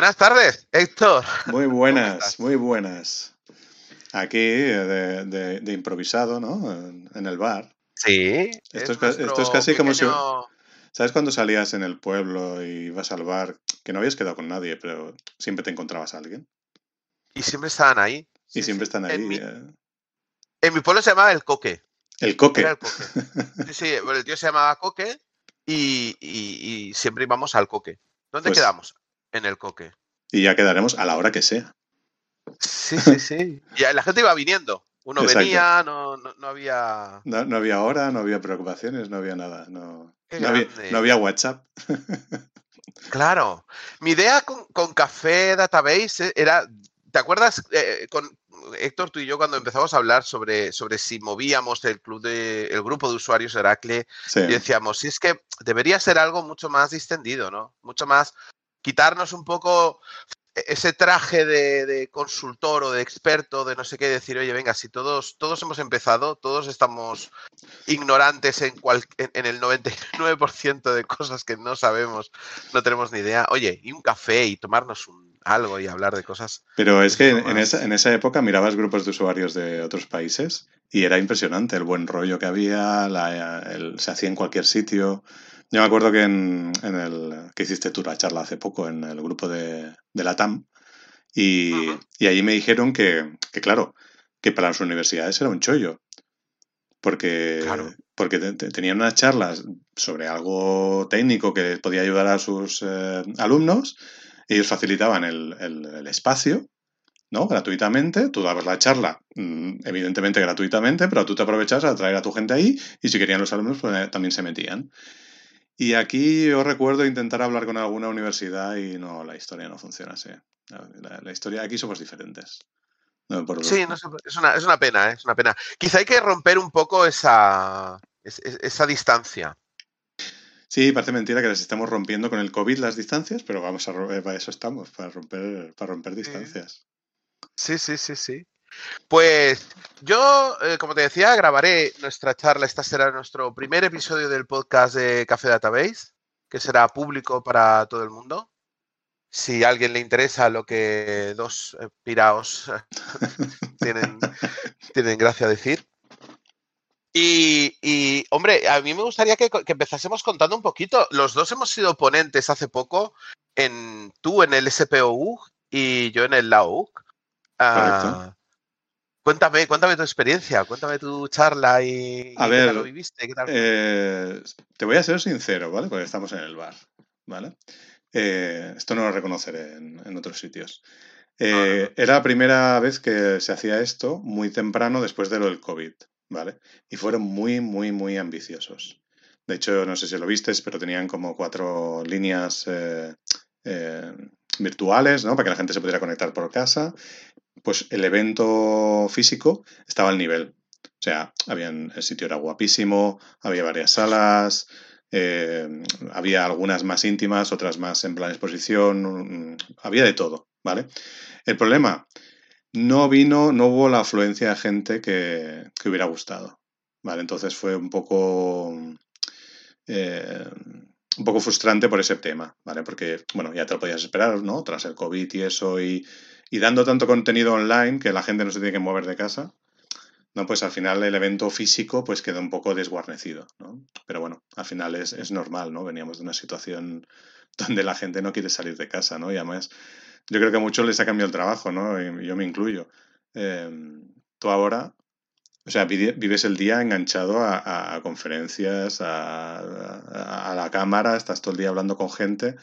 Buenas tardes, Héctor. Muy buenas, muy buenas. Aquí de, improvisado, ¿no? En, el bar. Sí. Esto es, casi como si... ¿Sabes cuando salías en el pueblo y ibas al bar, que no habías quedado con nadie, pero siempre te encontrabas a alguien? Y siempre estaban ahí. Y siempre están ahí. Eh. En mi, pueblo se llamaba El Coque. El Coque. el Coque. Sí, sí, el tío se llamaba Coque y, siempre íbamos al Coque. ¿Dónde pues quedamos? En el Coque. Y ya quedaremos a la hora que sea. Sí, sí, sí. Y la gente iba viniendo. Uno venía, no, no, había. No, había hora, no había preocupaciones, no había nada. No, había, WhatsApp. Claro. Mi idea con, Café Database era. ¿Te acuerdas eh, con Héctor, tú y yo, cuando empezamos a hablar sobre, sobre si movíamos el club de, el grupo de usuarios Heracle, y decíamos, si es que debería ser algo mucho más distendido, ¿no? Mucho más quitarnos un poco e-, ese traje de, consultor o de experto, de no sé qué, decir, oye, venga, si todos, todos hemos empezado, todos estamos ignorantes en, en, el 99% de cosas que no sabemos, no tenemos ni idea, oye, y un café y tomarnos un, algo y hablar de cosas. Pero es que en esa, en esa época mirabas grupos de usuarios de otros países y era impresionante el buen rollo que había, se hacía en cualquier sitio. Yo me acuerdo que en, el que hiciste tú la charla hace poco en el grupo de, la TAM y, y allí me dijeron que, claro, que para las universidades era un chollo. Porque, porque tenían unas charlas sobre algo técnico que podía ayudar a sus eh, alumnos. Ellos facilitaban el, el, espacio, ¿no? Gratuitamente. Tú dabas la charla, mm, evidentemente gratuitamente, pero tú te aprovechabas a traer a tu gente ahí y si querían los alumnos, pues, eh, también se metían. Y aquí yo recuerdo intentar hablar con alguna universidad y no, la historia no funciona así. La, historia aquí somos diferentes. sí, es, una, es, una, pena, ¿eh? es una pena. Quizá hay que romper un poco esa, esa distancia. Sí, parece mentira que las estamos rompiendo con el COVID las distancias, pero vamos a eh, para eso estamos, para romper, para romper distancias. Sí, sí, sí, sí. Pues yo, eh, como te decía, grabaré nuestra charla. Esta será nuestro primer episodio del podcast de Café Database, que será público para todo el mundo. Si a alguien le interesa lo que dos eh, piraos tienen, tienen gracia decir. Y, hombre, a mí me gustaría que, empezásemos contando un poquito. Los dos hemos sido ponentes hace poco, en tú en el SPOU y yo en el LAUC. Cuéntame, cuéntame tu experiencia, cuéntame tu charla y, a ver, lo viviste. Eh, te voy a ser sincero, ¿vale? Porque estamos en el bar, ¿vale? Eh, esto no lo reconoceré en, otros sitios. Eh, era la primera vez que se hacía esto muy temprano después de lo del COVID, ¿vale? Y fueron muy, muy, muy ambiciosos. De hecho, no sé si lo viste, pero tenían como cuatro líneas virtuales, ¿no? Para que la gente se pudiera conectar por casa pues el evento físico estaba al nivel. O sea, habían, el sitio era guapísimo, había varias salas, eh, había algunas más íntimas, otras más en plan exposición, mm, había de todo, ¿vale? El problema, no vino, no hubo la afluencia de gente que, hubiera gustado, ¿vale? Entonces fue un poco... Eh, un poco frustrante por ese tema, ¿vale? Porque, bueno, ya te lo podías esperar, ¿no? Tras el COVID y eso, y, dando tanto contenido online que la gente no se tiene que mover de casa, no, pues al final el evento físico pues queda un poco desguarnecido, ¿no? Pero bueno, al final es, normal, ¿no? Veníamos de una situación donde la gente no quiere salir de casa, ¿no? Y además yo creo que a muchos les ha cambiado el trabajo, ¿no? Y yo me incluyo. Em, tú ahora, o sea, vives el día enganchado a, conferencias, a, a, la cámara, estás todo el día hablando con gente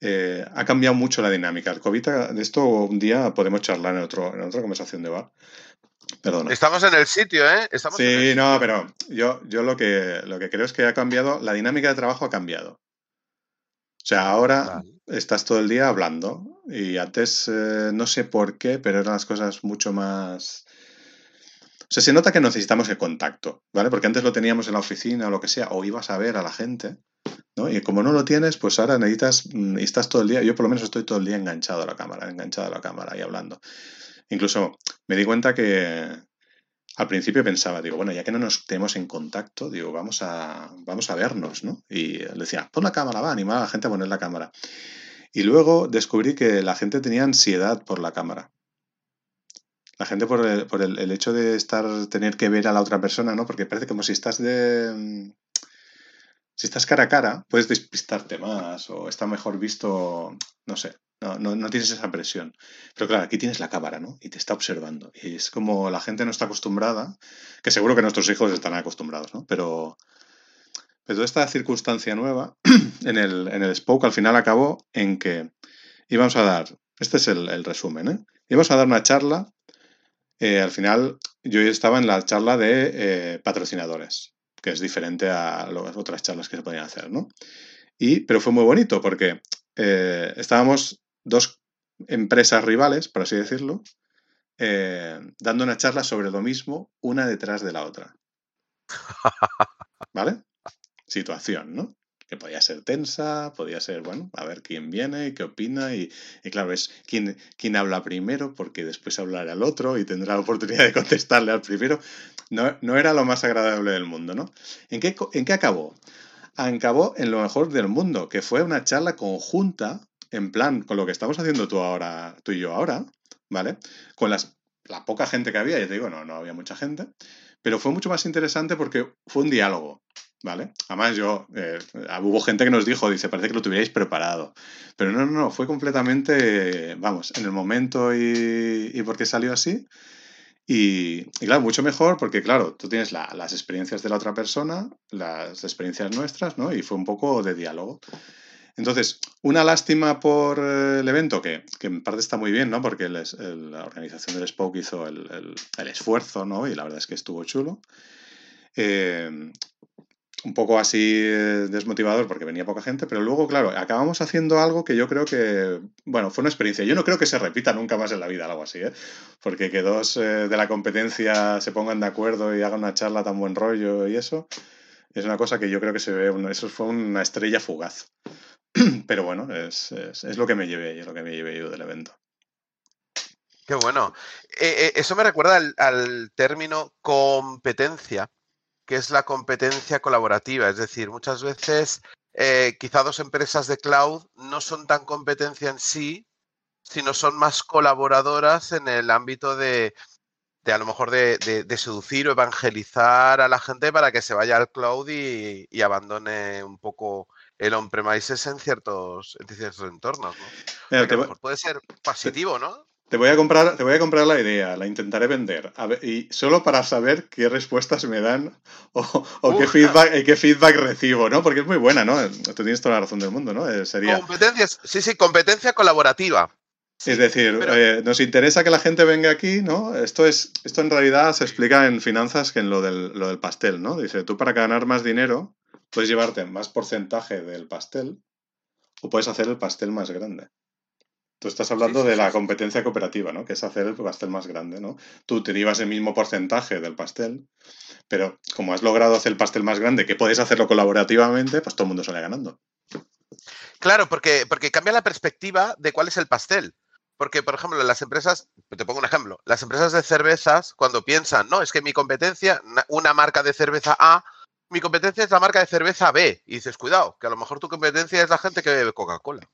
eh, ha cambiado mucho la dinámica. El COVID, de esto un día podemos charlar en, otro, en otra conversación de bar. Perdona. Estamos en el sitio, ¿eh? sí, no, pero yo, yo lo, que, lo que creo es que ha cambiado, la dinámica de trabajo ha cambiado. O sea, ahora estás todo el día hablando y antes eh, no sé por qué, pero eran las cosas mucho más... Sea, se nota que necesitamos el contacto, ¿vale? Porque antes lo teníamos en la oficina o lo que sea, o ibas a ver a la gente y como no lo tienes, pues ahora necesitas, mm, y estás todo el día, yo por lo menos estoy todo el día enganchado a la cámara, enganchado a la cámara y hablando. Incluso me di cuenta que al principio pensaba, digo, bueno, ya que no nos tenemos en contacto, digo, vamos a, vamos a vernos, ¿no? Y le decía, pon la cámara, va, animar a la gente a poner la cámara. Y luego descubrí que la gente tenía ansiedad por la cámara. La gente por el, por el, el hecho de estar, tener que ver a la otra persona, ¿no? Porque parece como si estás de. Si estás cara a cara, puedes despistarte más o está mejor visto, no sé, no, no, no, tienes esa presión. Pero claro, aquí tienes la cámara, ¿no? Y te está observando. Y es como la gente no está acostumbrada, que seguro que nuestros hijos están acostumbrados, ¿no? Pero, pero esta circunstancia nueva en el, en el Spoke al final acabó en que íbamos a dar, este es el, el resumen, ¿eh? Íbamos a dar una charla, eh, al final yo estaba en la charla de eh, patrocinadores que es diferente a las otras charlas que se podían hacer, ¿no? Y, pero fue muy bonito porque eh, estábamos dos empresas rivales, por así decirlo, dando una charla sobre lo mismo, una detrás de la otra. ¿Vale? Situación, ¿no? Que podía ser tensa, podía ser, bueno, a ver quién viene y qué opina. Y, claro, es quién, quién habla primero, porque después hablará el otro y tendrá la oportunidad de contestarle al primero no, no, era lo más agradable del mundo, ¿no? ¿En qué, ¿En qué acabó? Acabó en lo mejor del mundo, que fue una charla conjunta, en plan, con lo que estamos haciendo tú ahora, tú y yo ahora, ¿vale? Con las, la poca gente que había, ya te digo, no, no había mucha gente, pero fue mucho más interesante porque fue un diálogo, ¿vale? Además yo, eh, hubo gente que nos dijo, dice, parece que lo tuvierais preparado, pero no, no, no, fue completamente, vamos, en el momento y, y porque salió así, y, y, claro, mucho mejor porque, claro, tú tienes la, las experiencias de la otra persona, las experiencias nuestras, ¿no? Y fue un poco de diálogo. Entonces, una lástima por el evento, que, que en parte está muy bien, ¿no? Porque el, el, la organización del Spoke hizo el, el, esfuerzo, ¿no? Y la verdad es que estuvo chulo. Eh, un poco así eh, desmotivador porque venía poca gente, pero luego, claro, acabamos haciendo algo que yo creo que, bueno, fue una experiencia. Yo no creo que se repita nunca más en la vida algo así, ¿eh? Porque que dos eh, de la competencia se pongan de acuerdo y hagan una charla tan buen rollo y eso, es una cosa que yo creo que se ve, eso fue una estrella fugaz. pero bueno, es, es, lo que me llevé, es lo que me llevé yo del evento. Qué bueno. Eh, eso me recuerda al término competencia que es la competencia colaborativa. Es decir, muchas veces eh, quizá dos empresas de cloud no son tan competencia en sí, sino son más colaboradoras en el ámbito de, de a lo mejor de, de, de, seducir o evangelizar a la gente para que se vaya al cloud y, y abandone un poco el on-premises en ciertos, en ciertos entornos. ¿no? Mira, a lo mejor puede ser positivo, ¿no? Te voy a comprar, te voy a comprar la idea, la intentaré vender. Ver, y solo para saber qué respuestas me dan o, o qué, feedback, qué feedback recibo, ¿no? Porque es muy buena, ¿no? Tú tienes toda la razón del mundo, ¿no? Eh, sería... Competencias, sí, sí, competencia colaborativa. Sí, es decir, pero... eh, nos interesa que la gente venga aquí, ¿no? Esto es, esto en realidad se explica en finanzas que en lo del, lo del pastel, ¿no? Dice, tú para ganar más dinero puedes llevarte más porcentaje del pastel o puedes hacer el pastel más grande. Tú estás hablando sí, sí, de la competencia cooperativa, ¿no? Que es hacer el pastel más grande, ¿no? Tú te llevas el mismo porcentaje del pastel, pero como has logrado hacer el pastel más grande, que puedes hacerlo colaborativamente, pues todo el mundo sale ganando. Claro, porque, porque cambia la perspectiva de cuál es el pastel. Porque, por ejemplo, las empresas, te pongo un ejemplo, las empresas de cervezas, cuando piensan, no, es que mi competencia, una marca de cerveza A, mi competencia es la marca de cerveza B. Y dices, cuidado, que a lo mejor tu competencia es la gente que bebe Coca-Cola.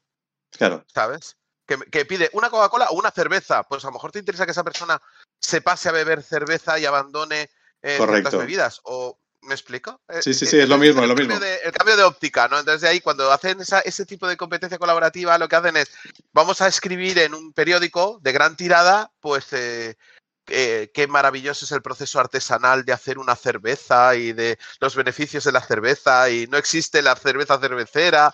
Claro. ¿Sabes? Que, que, pide una Coca-Cola o una cerveza, pues a lo mejor te interesa que esa persona se pase a beber cerveza y abandone eh, ciertas bebidas. O, ¿Me explico? Sí, sí, sí, es lo mismo, es lo mismo. De, el cambio de óptica, ¿no? Entonces, de ahí, cuando hacen esa, ese tipo de competencia colaborativa, lo que hacen es, vamos a escribir en un periódico de gran tirada, pues, eh, eh, qué maravilloso es el proceso artesanal de hacer una cerveza y de los beneficios de la cerveza y no existe la cerveza cervecera,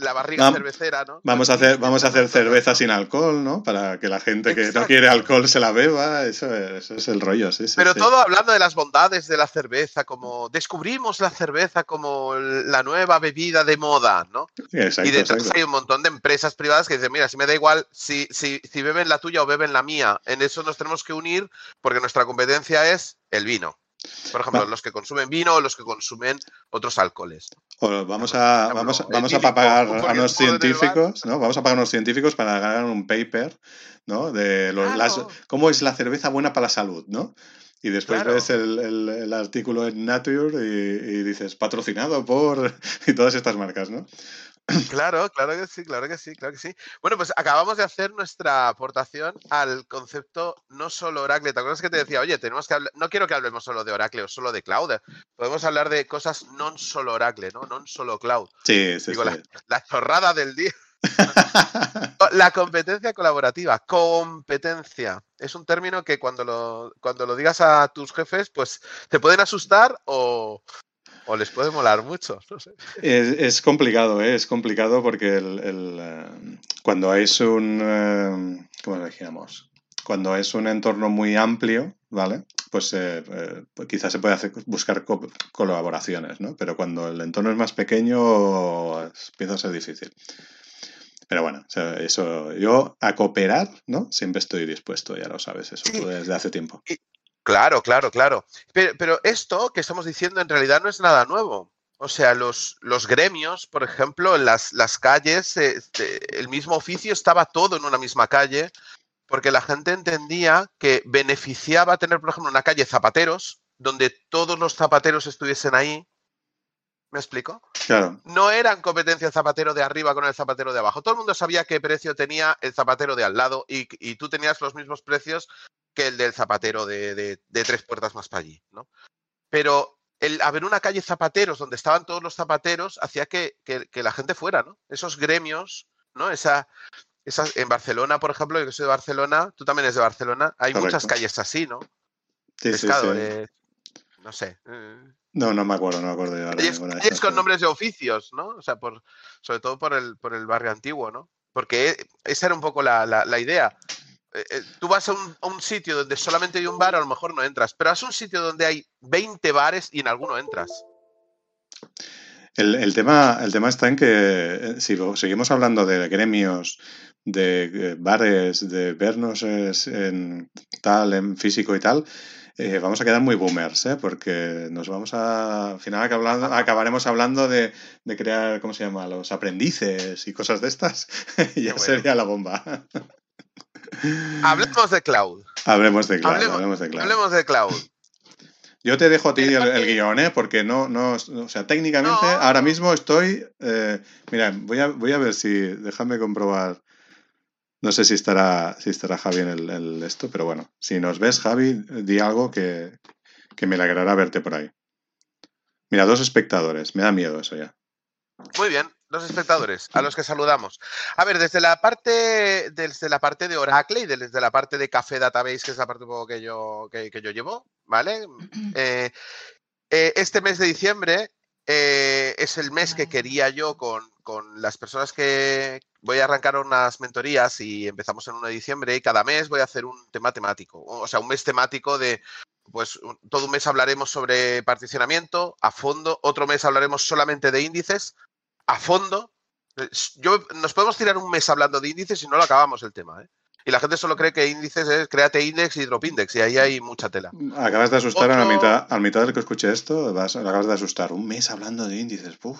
la barriga cervecera, ¿no? Vamos a hacer, vamos a hacer cerveza sin alcohol, ¿no? Para que la gente que Exacto. no quiere alcohol se la beba, eso es, eso es el rollo, sí, sí Pero sí. todo hablando de las bondades de la cerveza, como descubrimos la cerveza como la nueva bebida de moda, ¿no? Exacto, y detrás exacto. hay un montón de empresas privadas que dicen, mira, si me da igual si, si, si beben la tuya o beben la mía, en eso nos tenemos que unir porque nuestra competencia es el vino. Por ejemplo, Va. los que consumen vino o los que consumen otros alcoholes. O vamos a, vamos, vamos a pagar a unos científicos, ¿no? Vamos a pagar a unos científicos para ganar un paper, ¿no? De los, claro. las, cómo es la cerveza buena para la salud, ¿no? Y después claro. ves el, el, el, artículo en Nature y, y, dices, patrocinado por... y todas estas marcas, ¿no? Claro, claro que sí, claro que sí, claro que sí. Bueno, pues acabamos de hacer nuestra aportación al concepto no solo Oracle. ¿Te acuerdas que te decía, oye, tenemos que hablar, no quiero que hablemos solo de Oracle o solo de Cloud, podemos hablar de cosas no solo Oracle, ¿no? No solo Cloud. Sí, sí, Digo, sí. La, la chorrada del día. La competencia colaborativa, competencia. Es un término que cuando lo, cuando lo digas a tus jefes, pues te pueden asustar o, o les puede molar mucho. No sé. Es, es, complicado, ¿eh? es complicado porque el, el, uh, cuando es un, uh, ¿cómo lo dijéramos? Cuando es un entorno muy amplio, ¿vale? Pues, eh, eh, pues quizás se puede hacer, buscar co colaboraciones, ¿no? Pero cuando el entorno es más pequeño, empieza a ser difícil. Pero bueno, o sea, eso, yo a cooperar, ¿no? Siempre estoy dispuesto, ya lo sabes, eso sí. desde hace tiempo. Y, claro, claro, claro. Pero, pero, esto que estamos diciendo en realidad no es nada nuevo. O sea, los, gremios, por ejemplo, en las, las calles, eh, el mismo oficio estaba todo en una misma calle, porque la gente entendía que beneficiaba tener, por ejemplo, una calle zapateros, donde todos los zapateros estuviesen ahí. ¿Me explico? Claro. No eran competencia el zapatero de arriba con el zapatero de abajo. Todo el mundo sabía qué precio tenía el zapatero de al lado y, y tú tenías los mismos precios que el del zapatero de, de, de tres puertas más para allí, ¿no? Pero el haber una calle zapateros donde estaban todos los zapateros hacía que, que, que la gente fuera, ¿no? Esos gremios, ¿no? Esa, en Barcelona, por ejemplo, yo que soy de Barcelona, tú también eres de Barcelona, hay Correcto. muchas calles así, ¿no? Sí, Pescadores, sí, sí. no sé. eh, No, no me acuerdo, no me acuerdo yo ahora. Calles, ninguna de esas, con pero- nombres de oficios, ¿no? O sea, por, sobre todo por el, por el barrio antiguo, ¿no? Porque e- esa era un poco la, la- la idea. Eh, eh, Tú vas a un, a un sitio donde solamente hay un bar, a lo mejor no entras, pero vas a un sitio donde hay 20 bares y en alguno entras. El, el tema, el tema está en que eh, si seguimos hablando de gremios, de eh, bares, de vernos es- en tal, en físico y tal, eh, vamos a quedar muy boomers, ¿eh? porque nos vamos a. Al final hablando- acabaremos hablando de, de crear, ¿cómo se llama? Los aprendices y cosas de estas. y ya bueno. sería la bomba. Hablemos de cloud. hablemos de cloud, Hablemos- hablemos de cloud. Hablemos de cloud. Yo te dejo a ti el, el guion, ¿eh? Porque no, no, o sea, técnicamente No. ahora mismo estoy, eh, mira, voy a, voy a ver si, déjame comprobar, no sé si estará, si estará Javi en el, el esto, pero bueno, si nos ves, Javi, di algo que, que me alegrará verte por ahí. Mira, dos espectadores, me da miedo eso ya. Muy bien, los espectadores, a los que saludamos. A ver, desde la parte, desde la parte de Oracle y desde la parte de Café Database, que es la parte un poco que yo, que, que yo llevo, ¿vale? Eh, eh, este mes de diciembre eh, es el mes que quería yo con, con las personas que voy a arrancar unas mentorías y empezamos en 1 de diciembre y cada mes voy a hacer un tema temático, o sea, un mes temático de, pues todo un mes hablaremos sobre particionamiento a fondo, otro mes hablaremos solamente de índices a fondo. Yo, nos podemos tirar un mes hablando de índices y no lo acabamos el tema. ¿eh? Y la gente solo cree que índices es créate index y drop index y ahí hay mucha tela. Acabas de asustar a la mitad, a la mitad del que escuché esto, vas, acabas de asustar. Un mes hablando de índices, puf.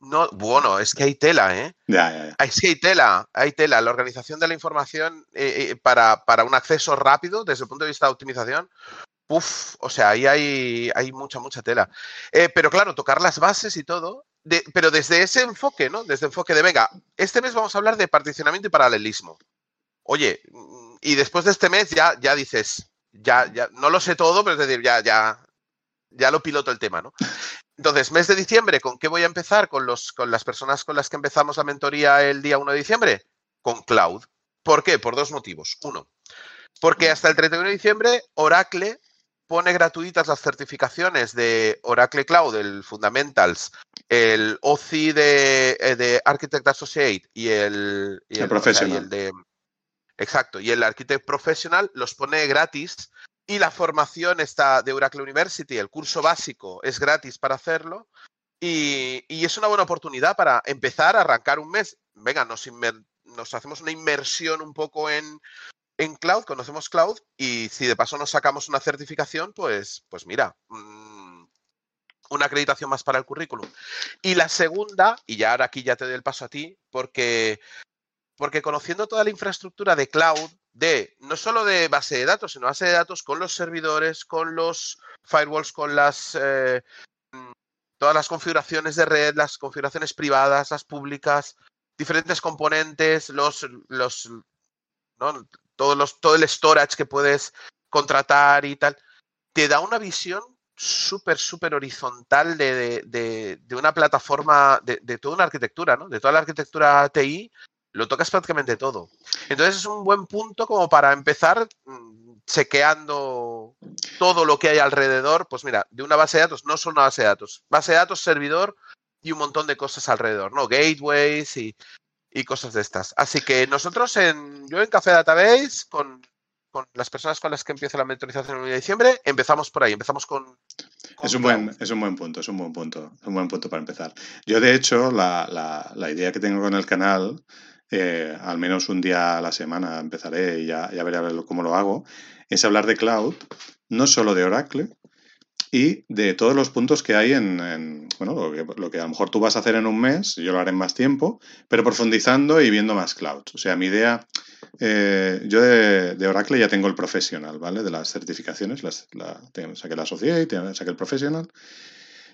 No, bueno, es que hay tela, ¿eh? Ya, ya, ya. Es que hay tela, hay tela. La organización de la información eh, eh, para, para un acceso rápido desde el punto de vista de optimización, Uf, o sea, ahí hay, hay mucha, mucha tela. Eh, pero claro, tocar las bases y todo, de- pero desde ese enfoque, ¿no? Desde el enfoque de, venga, este mes vamos a hablar de particionamiento y paralelismo. Oye, y después de este mes ya, ya dices, ya, ya, no lo sé todo, pero es decir, ya, ya, ya lo piloto el tema, ¿no? Entonces, mes de diciembre, ¿con qué voy a empezar? Con, los, con las personas con las que empezamos la mentoría el día 1 de diciembre, con Cloud. ¿Por qué? Por dos motivos. Uno, porque hasta el 31 de diciembre Oracle pone gratuitas las certificaciones de Oracle Cloud, el Fundamentals, el OCI de, eh, de Architect Associate y el, y El o sea, y Professional. el de exacto y el Architect Professional los pone gratis y la formación está de Oracle University, el curso básico es gratis para hacerlo y, es una buena oportunidad para empezar a arrancar un mes. Venga, nos, nos hacemos una inmersión un poco en, en cloud, conocemos cloud y si de paso nos sacamos una certificación, pues, pues mira, mm, una acreditación más para el currículum. Y la segunda, y ya ahora aquí ya te doy el paso a ti, porque, porque conociendo toda la infraestructura de cloud, de no solo de base de datos, sino base de datos con los servidores, con los firewalls, con las... eh, mm, todas las configuraciones de red, las configuraciones privadas, las públicas, diferentes componentes, los, los, Todos los, todo el storage que puedes contratar y tal, te da una visión súper, súper horizontal de, de, una plataforma, de, de, toda una arquitectura, ¿no? De toda la arquitectura TI, lo tocas prácticamente todo. Entonces es un buen punto como para empezar mm, chequeando todo lo que hay alrededor. Pues mira, de una base de datos, no son una base de datos, base de datos, servidor y un montón de cosas alrededor, ¿no? Gateways y, y cosas de estas. Así que nosotros en, yo en Café Database, con con las personas con las que empieza la mentorización en el de diciembre, empezamos por ahí, empezamos con... es, un buen, es un buen punto, es un buen punto, un buen punto para empezar. Yo, de hecho, la, idea que tengo con el canal, eh, al menos un día a la semana empezaré y ya, veré a ver cómo lo hago, es hablar de cloud, no solo de Oracle, y de todos los puntos que hay en, bueno, lo que, a lo mejor tú vas a hacer en un mes, yo lo haré en más tiempo, pero profundizando y viendo más cloud. O sea, mi idea eh, yo de, Oracle ya tengo el profesional, ¿vale? De las certificaciones, las, la, saqué la Associate, saqué el profesional.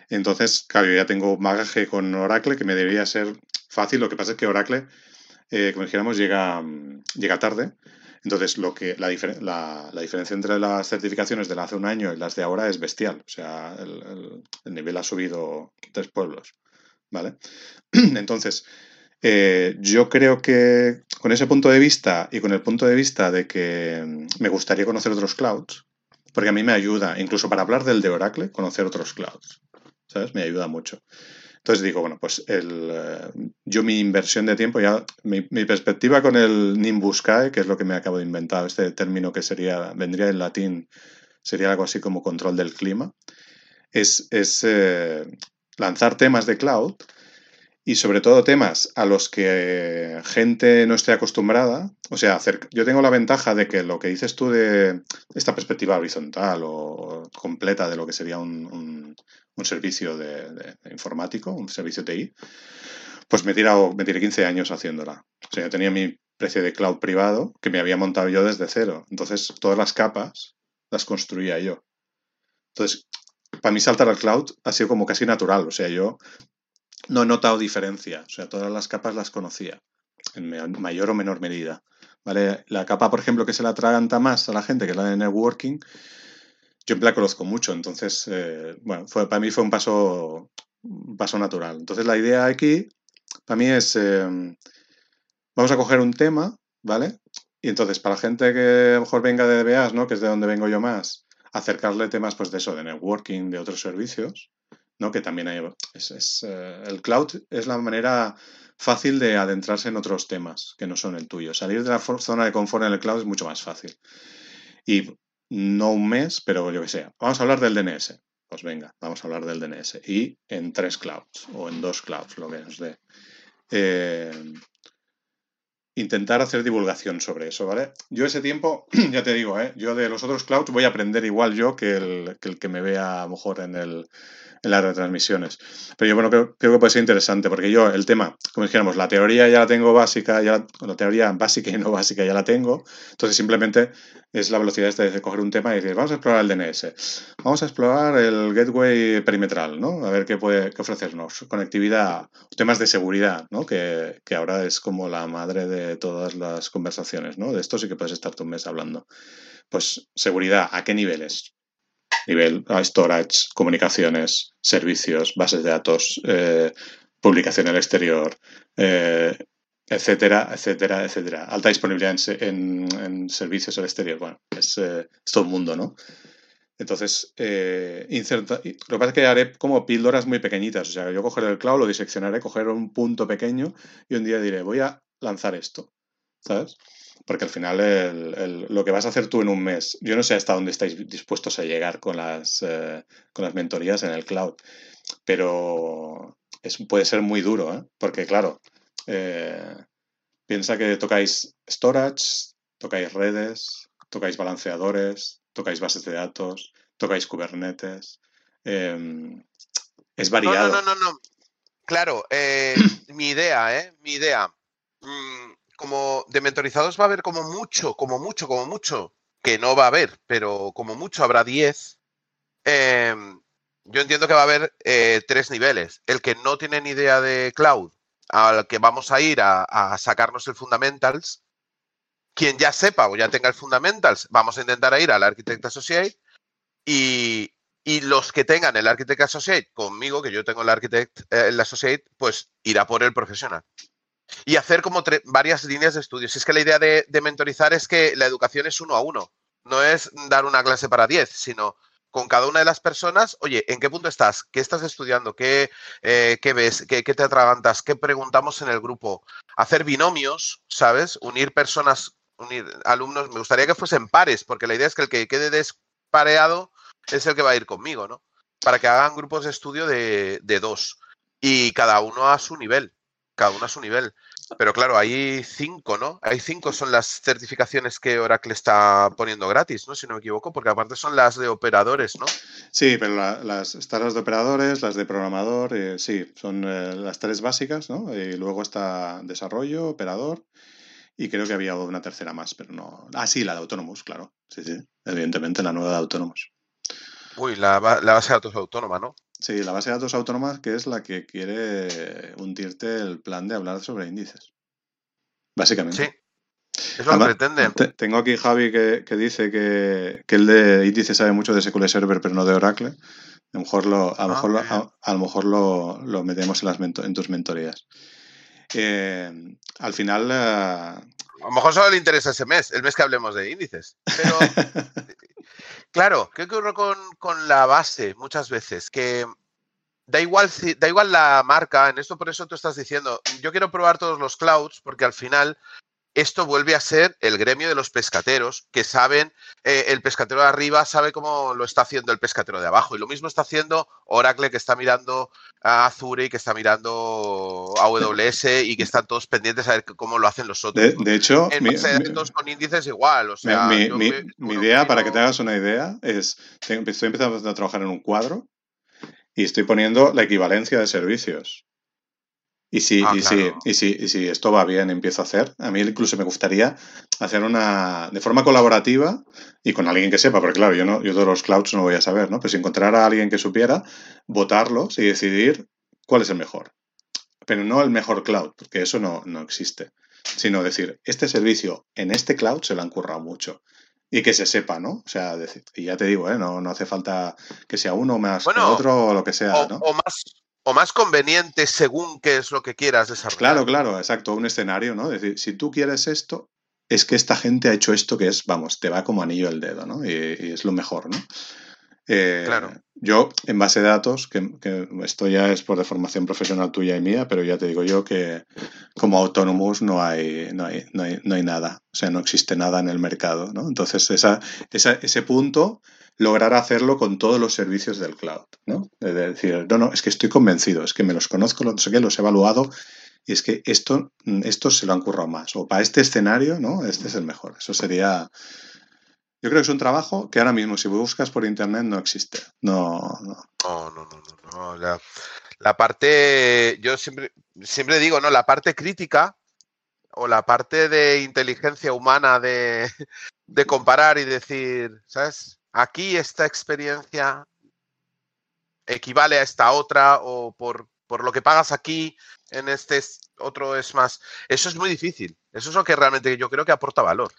Entonces, claro, yo ya tengo bagaje con Oracle que me debería ser fácil. Lo que pasa es que Oracle, eh, como dijéramos, llega, llega tarde. Entonces, lo que, la, la, diferencia entre las certificaciones de hace un año y las de ahora es bestial. O sea, el, el nivel ha subido tres pueblos. ¿Vale? Entonces, eh, yo creo que con ese punto de vista y con el punto de vista de que mm, me gustaría conocer otros clouds, porque a mí me ayuda, incluso para hablar del de Oracle, conocer otros clouds. ¿Sabes? Me ayuda mucho. Entonces digo, bueno, pues el, eh, yo mi inversión de tiempo, ya mi, perspectiva con el Nimbus Sky, que es lo que me acabo de inventar, este término que sería, vendría en latín, sería algo así como control del clima, es, es eh, lanzar temas de cloud y sobre todo temas a los que gente no esté acostumbrada. O sea, hacer, yo tengo la ventaja de que lo que dices tú de esta perspectiva horizontal o completa de lo que sería un, servicio de, informático, un servicio TI, pues me he, tirado, me tiré 15 años haciéndola. O sea, yo tenía mi precio de cloud privado que me había montado yo desde cero. Entonces, todas las capas las construía yo. Entonces, para mí saltar al cloud ha sido como casi natural. O sea, yo no he notado diferencia. O sea, todas las capas las conocía, en mayor o menor medida. ¿Vale? La capa, por ejemplo, que se la atraganta más a la gente, que es la de networking, yo la conozco mucho. Entonces, eh, bueno, fue, para mí fue un paso, paso natural. Entonces, la idea aquí, para mí es, em, vamos a coger un tema, ¿vale? Y entonces, para la gente que a lo mejor venga de DBAs, ¿no? Que es de donde vengo yo más, acercarle temas, pues de eso, de networking, de otros servicios, ¿no? Que también hay. Es, eh, el cloud es la manera fácil de adentrarse en otros temas que no son el tuyo. Salir de la zona de confort en el cloud es mucho más fácil. Y no un mes, pero yo que sé. Vamos a hablar del DNS. Pues venga, vamos a hablar del DNS. Y en tres clouds o en dos clouds, lo que nos dé. Eh, intentar hacer divulgación sobre eso, ¿vale? Yo ese tiempo, ya te digo, ¿eh? yo de los otros clouds voy a aprender igual yo que el que, el que me vea a lo mejor en el, en las retransmisiones. Pero yo bueno, creo, que puede ser interesante, porque yo el tema, como dijéramos, la teoría ya la tengo básica, ya la teoría básica y no básica ya la tengo, entonces simplemente es la velocidad de coger un tema y decir, vamos a explorar el DNS, vamos a explorar el gateway perimetral, ¿no? A ver qué puede qué ofrecernos, conectividad, temas de seguridad, ¿no? Que ahora es como la madre de todas las conversaciones, ¿no? De esto sí que puedes estar un mes hablando. Pues seguridad, ¿a qué niveles? nivel storage, comunicaciones, servicios, bases de datos, eh, publicación al exterior, eh, etcétera, etcétera, etcétera. Alta disponibilidad en, servicios al exterior. Bueno, es, eh, es, todo el mundo, ¿no? Entonces, lo que pasa es que haré como píldoras muy pequeñitas. O sea, yo cogeré el cloud, lo diseccionaré, coger un punto pequeño y un día diré, voy a lanzar esto. ¿Sabes? porque al final lo que vas a hacer tú en un mes, yo no sé hasta dónde estáis dispuestos a llegar con las, eh, con las mentorías en el cloud, pero es, puede ser muy duro, ¿eh? porque claro, eh, piensa que tocáis storage, tocáis redes, tocáis balanceadores, tocáis bases de datos, tocáis Kubernetes. Em, es variado. No, no, no, no. Claro, mi idea, ¿eh? Mi idea. Mm, como de mentorizados va a haber como mucho, como mucho, como mucho, que no va a haber, pero como mucho habrá 10. Em, yo entiendo que va a haber eh, tres niveles. El que no tiene ni idea de cloud, al que vamos a ir a, sacarnos el fundamentals. Quien ya sepa o ya tenga el fundamentals, vamos a intentar ir al Architect Associate. Y, los que tengan el Architect Associate conmigo, que yo tengo el Architect, eh, el Associate, pues irá por el profesional. Y hacer como varias líneas de estudios. Si es que la idea de, de mentorizar es que la educación es uno a uno. No es dar una clase para diez, sino con cada una de las personas, oye, ¿en qué punto estás? ¿Qué estás estudiando? ¿Qué, eh, ves? ¿Qué, te atragantas? ¿Qué preguntamos en el grupo? Hacer binomios, ¿sabes? Unir personas, unir alumnos. Me gustaría que fuesen pares, porque la idea es que el que quede despareado es el que va a ir conmigo, ¿no? Para que hagan grupos de estudio de, de dos y cada uno a su nivel. Cada uno a su nivel. Pero claro, hay cinco, ¿no? Hay cinco son las certificaciones que Oracle está poniendo gratis, ¿no? Si no me equivoco, porque aparte son las de operadores, ¿no? Sí, pero las, están las de operadores, las de programador, eh, sí, son eh, las tres básicas, ¿no? Y luego está desarrollo, operador, y creo que había una tercera más, pero no. Ah, sí, la de autónomos, claro. Sí, sí, evidentemente la nueva de autónomos. Uy, la, la base de datos autónoma, ¿no? Sí, la base de datos autónoma que es la que quiere hundirte el plan de hablar sobre índices. Básicamente. Sí. Eso lo pretende. Tengo aquí Javi que, dice que, que, el de índices sabe mucho de SQL Server, pero no de Oracle. A lo mejor lo, a lo mejor, lo, ah, a, lo, mejor lo, metemos en, las en tus mentorías. Eh, al final. Eh, a lo mejor solo le interesa ese mes, el mes que hablemos de índices. Pero Claro, ¿qué ocurre con, la base muchas veces? Que da igual, da igual la marca, en esto por eso tú estás diciendo, yo quiero probar todos los clouds porque al final esto vuelve a ser el gremio de los pescateros, que saben, eh, el pescatero de arriba sabe cómo lo está haciendo el pescatero de abajo. Y lo mismo está haciendo Oracle, que está mirando a Azure y que está mirando a AWS y que están todos pendientes a ver cómo lo hacen los otros. De, hecho, en mi, con índices igual. O sea, mi, idea, para que te hagas una idea, es, estoy empezando a trabajar en un cuadro y estoy poniendo la equivalencia de servicios. Y si, ah, y, si, y, si, y si esto va bien, empiezo a hacer. A mí incluso me gustaría hacer una de forma colaborativa y con alguien que sepa, porque claro, yo no, yo todos los clouds no voy a saber, ¿no? Pero si encontrar a alguien que supiera, votarlos y decidir cuál es el mejor. Pero no el mejor cloud, porque eso no, no existe. Sino decir, este servicio en este cloud se lo han currado mucho y que se sepa, ¿no? O sea, decir, y ya te digo, ¿eh? no, no hace falta que sea uno más que otro o lo que sea, ¿no? O más, o más conveniente según qué es lo que quieras desarrollar. Claro, claro, exacto, un escenario, ¿no? Es decir, si tú quieres esto, es que esta gente ha hecho esto que es, vamos, te va como anillo el dedo, ¿no? Y, es lo mejor, ¿no? Eh, claro. Yo, en base de datos, que, esto ya es por de formación profesional tuya y mía, pero ya te digo yo que como autónomos no hay, no hay, no hay, no hay nada, o sea, no existe nada en el mercado, ¿no? Entonces, esa, esa, ese punto lograr hacerlo con todos los servicios del cloud, ¿no? De decir, no, no, es que estoy convencido, es que me los conozco, no sé qué, los he evaluado y es que esto, esto se lo han currado más. O para este escenario, ¿no? Este es el mejor. Eso sería... Yo creo que es un trabajo que ahora mismo, si buscas por internet, no existe. No, no. No, no, no, no. La, parte, yo siempre, siempre digo, ¿no? La parte crítica o la parte de inteligencia humana de, de comparar y decir, ¿sabes? Aquí esta experiencia equivale a esta otra o por, lo que pagas aquí en este otro es más. Eso es muy difícil. Eso es lo que realmente yo creo que aporta valor.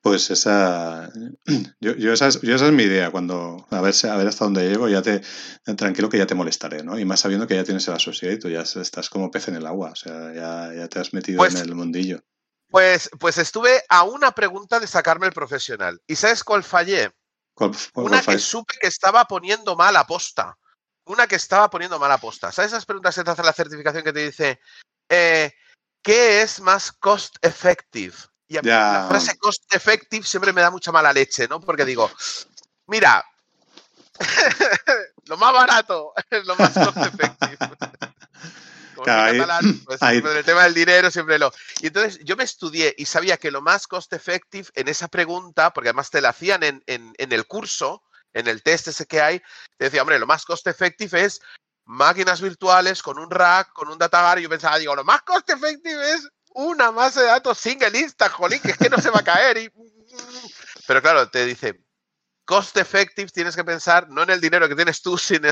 Pues esa yo, esa, es, mi idea, cuando a ver, a ver hasta dónde llego, ya te tranquilo que ya te molestaré, ¿no? Y más sabiendo que ya tienes el asociado y tú ya estás como pez en el agua, o sea, ya, te has metido en pues el mundillo. Pues, pues estuve a una pregunta de sacarme el profesional. ¿Y sabes cuál fallé? Una que supe que estaba poniendo mal aposta. Una que estaba poniendo mal aposta. ¿Sabes esas preguntas que te hace la certificación que te dice eh, ¿qué es más cost effective? Y a la frase cost effective siempre me da mucha mala leche, ¿no? Porque digo, mira, lo más barato es lo más cost effective. Pues, el tema del dinero siempre lo. Y entonces yo me estudié y sabía que lo más cost effective en esa pregunta, porque además te la hacían en, el curso, en el test ese que hay, te decía, hombre, lo más cost effective es máquinas virtuales con un rack, con un databar. Y yo pensaba, digo, lo más cost effective es una base de datos single insta, jolín, que es que no se va a caer. Y... Pero claro, te dice, cost effective tienes que pensar no en el dinero que tienes tú, sino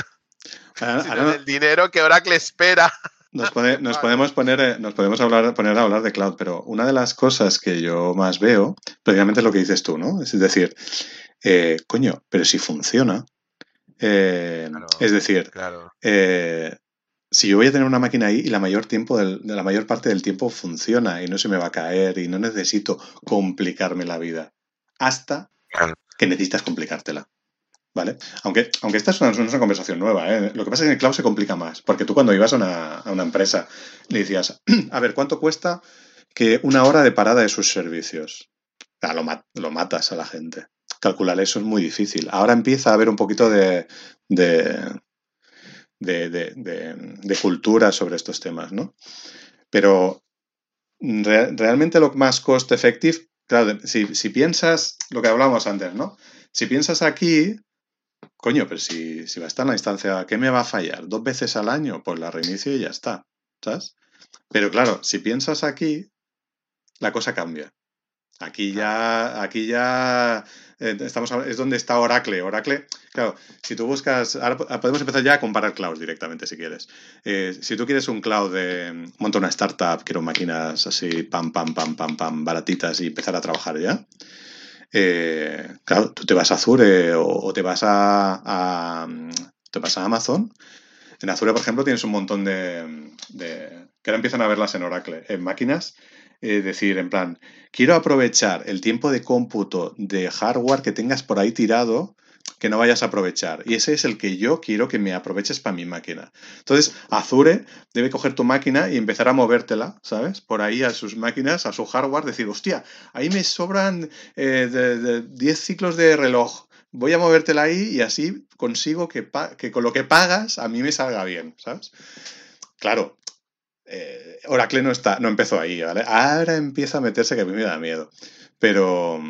ah, sino del dinero que Oracle espera. Nos, podemos poner, eh, nos podemos hablar, poner a hablar de cloud, pero una de las cosas que yo más veo, precisamente es lo que dices tú, ¿no? Es decir, eh, coño, pero si funciona. Eh, es decir, si yo voy a tener una máquina ahí y la mayor tiempo de la mayor parte del tiempo funciona y no se me va a caer y no necesito complicarme la vida hasta que necesitas complicártela. ¿Vale? Aunque, aunque esta es una, conversación nueva, ¿eh? Lo que pasa es que en el cloud se complica más, porque tú cuando ibas a una, empresa le decías, a ver, ¿cuánto cuesta que una hora de parada de sus servicios? lo, matas a la gente. Calcular eso es muy difícil. Ahora empieza a haber un poquito de, de, de, cultura sobre estos temas, ¿no? Pero realmente lo más cost effective, claro, si, si piensas lo que hablábamos antes, ¿no? Si piensas aquí, Coño, pero si, va a estar en la instancia, ¿qué me va a fallar? ¿Dos veces al año? Pues la reinicio y ya está. ¿Sabes? Pero claro, si piensas aquí, la cosa cambia. Aquí ya, aquí ya eh, estamos, es donde está Oracle. Oracle, claro, si tú buscas, ahora podemos empezar ya a comparar clouds directamente si quieres. Eh, si tú quieres un cloud de, monta una startup, quiero máquinas así, pam, pam, pam, pam, pam, baratitas y empezar a trabajar ya, eh, claro, tú te vas a Azure o, te vas a, te vas a Amazon. En Azure, por ejemplo, tienes un montón de, que ahora empiezan a verlas en Oracle, en máquinas. Es decir, en plan, quiero aprovechar el tiempo de cómputo de hardware que tengas por ahí tirado que no vayas a aprovechar. Y ese es el que yo quiero que me aproveches para mi máquina. Entonces, Azure debe coger tu máquina y empezar a movértela, ¿sabes? Por ahí a sus máquinas, a su hardware, decir, hostia, ahí me sobran eh, de, 10 ciclos de reloj. Voy a movértela ahí y así consigo que, que con lo que pagas a mí me salga bien, ¿sabes? Claro, eh, Oracle no, está, no empezó ahí, ¿vale? Ahora empieza a meterse que a mí me da miedo. Pero,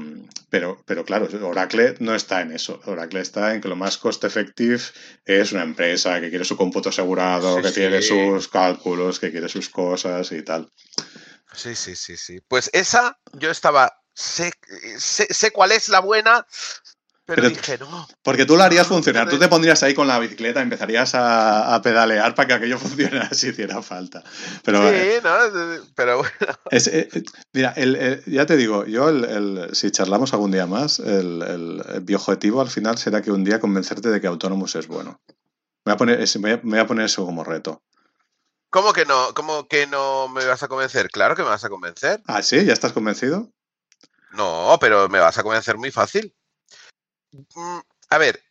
pero, pero claro, Oracle no está en eso. Oracle está en que lo más cost effective es una empresa que quiere su cómputo asegurado, que tiene sus cálculos, que quiere sus cosas y tal. Sí, sí, sí, sí. Pues esa yo estaba, sé, sé cuál es la buena, pero, dije, no. Porque tú lo harías funcionar. Tú te pondrías ahí con la bicicleta, empezarías a, pedalear para que aquello funcionara si hiciera falta. Pero, sí, eh, no, pero bueno. Eh, eh, mira, ya te digo, yo, si charlamos algún día más, el, mi objetivo al final será que un día convencerte de que Autónomos es bueno. Me voy a poner, me voy a poner eso como reto. ¿Cómo que no? ¿Cómo que no me vas a convencer? Claro que me vas a convencer. ¿Ah, sí? ¿Ya estás convencido? No, pero me vas a convencer muy fácil. A ver,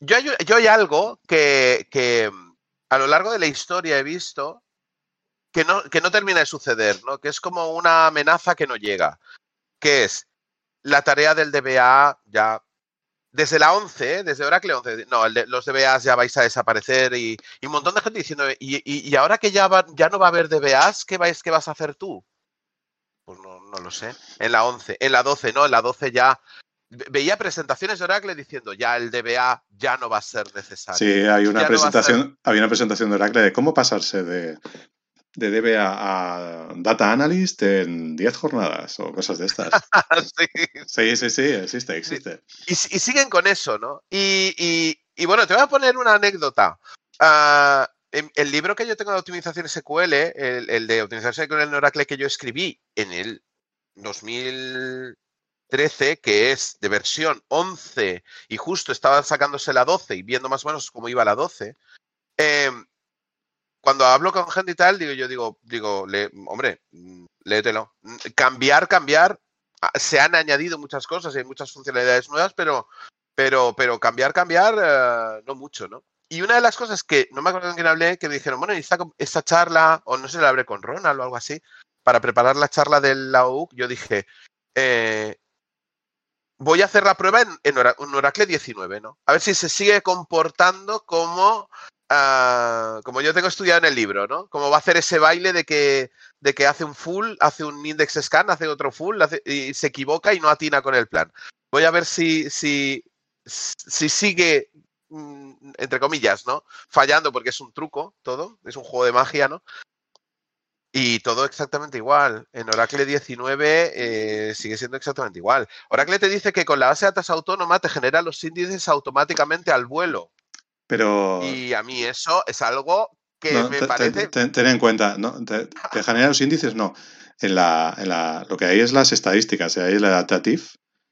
yo hay, algo que, mm, a lo largo de la historia he visto que no, que no termina de suceder, ¿no? Que es como una amenaza que no llega. Que es la tarea del DBA ya. Desde la 11, ¿eh? desde Oracle 11, no, los DBAs ya vais a desaparecer y, un montón de gente diciendo, y, ahora que ya, ya no va a haber DBAs, ¿qué, vais, ¿qué vas a hacer tú? Pues no, no lo sé. En la 11, en la 12 no, en la 12 ya veía presentaciones de Oracle diciendo ya el DBA ya no va a ser necesario. Sí, hay una presentación, había una presentación de Oracle de cómo pasarse de, de DBA a Data Analyst en 10 jornadas o cosas de estas. sí. sí. sí, existe, existe. Y, siguen con eso, ¿no? Y, bueno, te voy a poner una anécdota. Ah, el libro que yo tengo de optimización SQL, el, el de optimización SQL en Oracle que yo escribí en el 2000 13, que es de versión 11, y justo estaba sacándose la 12 y viendo más o menos cómo iba la 12, em, cuando hablo con gente y tal, digo, yo digo, digo, hombre, mm, léetelo. Cambiar, cambiar, ah, se han añadido muchas cosas y hay muchas funcionalidades nuevas, pero, pero, pero cambiar, cambiar, eh, no mucho, ¿no? Y una de las cosas que no me acuerdo con quién hablé, que me dijeron, bueno, esta, esta charla, o no sé, la hablé con Ronald o algo así, para preparar la charla del la yo dije, eh, voy a hacer la prueba en, Oracle 19, ¿no? A ver si se sigue comportando como, ah, como yo tengo estudiado en el libro, ¿no? Como va a hacer ese baile de que, de que hace un full, hace un index scan, hace otro full y se equivoca y no atina con el plan. Voy a ver si, si, si sigue, mm, entre comillas, ¿no? Fallando porque es un truco todo, es un juego de magia, ¿no? Y todo exactamente igual. En Oracle 19 eh, sigue siendo exactamente igual. Oracle te dice que con la base de datos autónoma te genera los índices automáticamente al vuelo. Pero. Y a mí eso es algo que no, me te- parece. te- ten en cuenta, ¿no? te, te genera los índices, no. En la, en la, lo que hay es las estadísticas, hay el adaptative,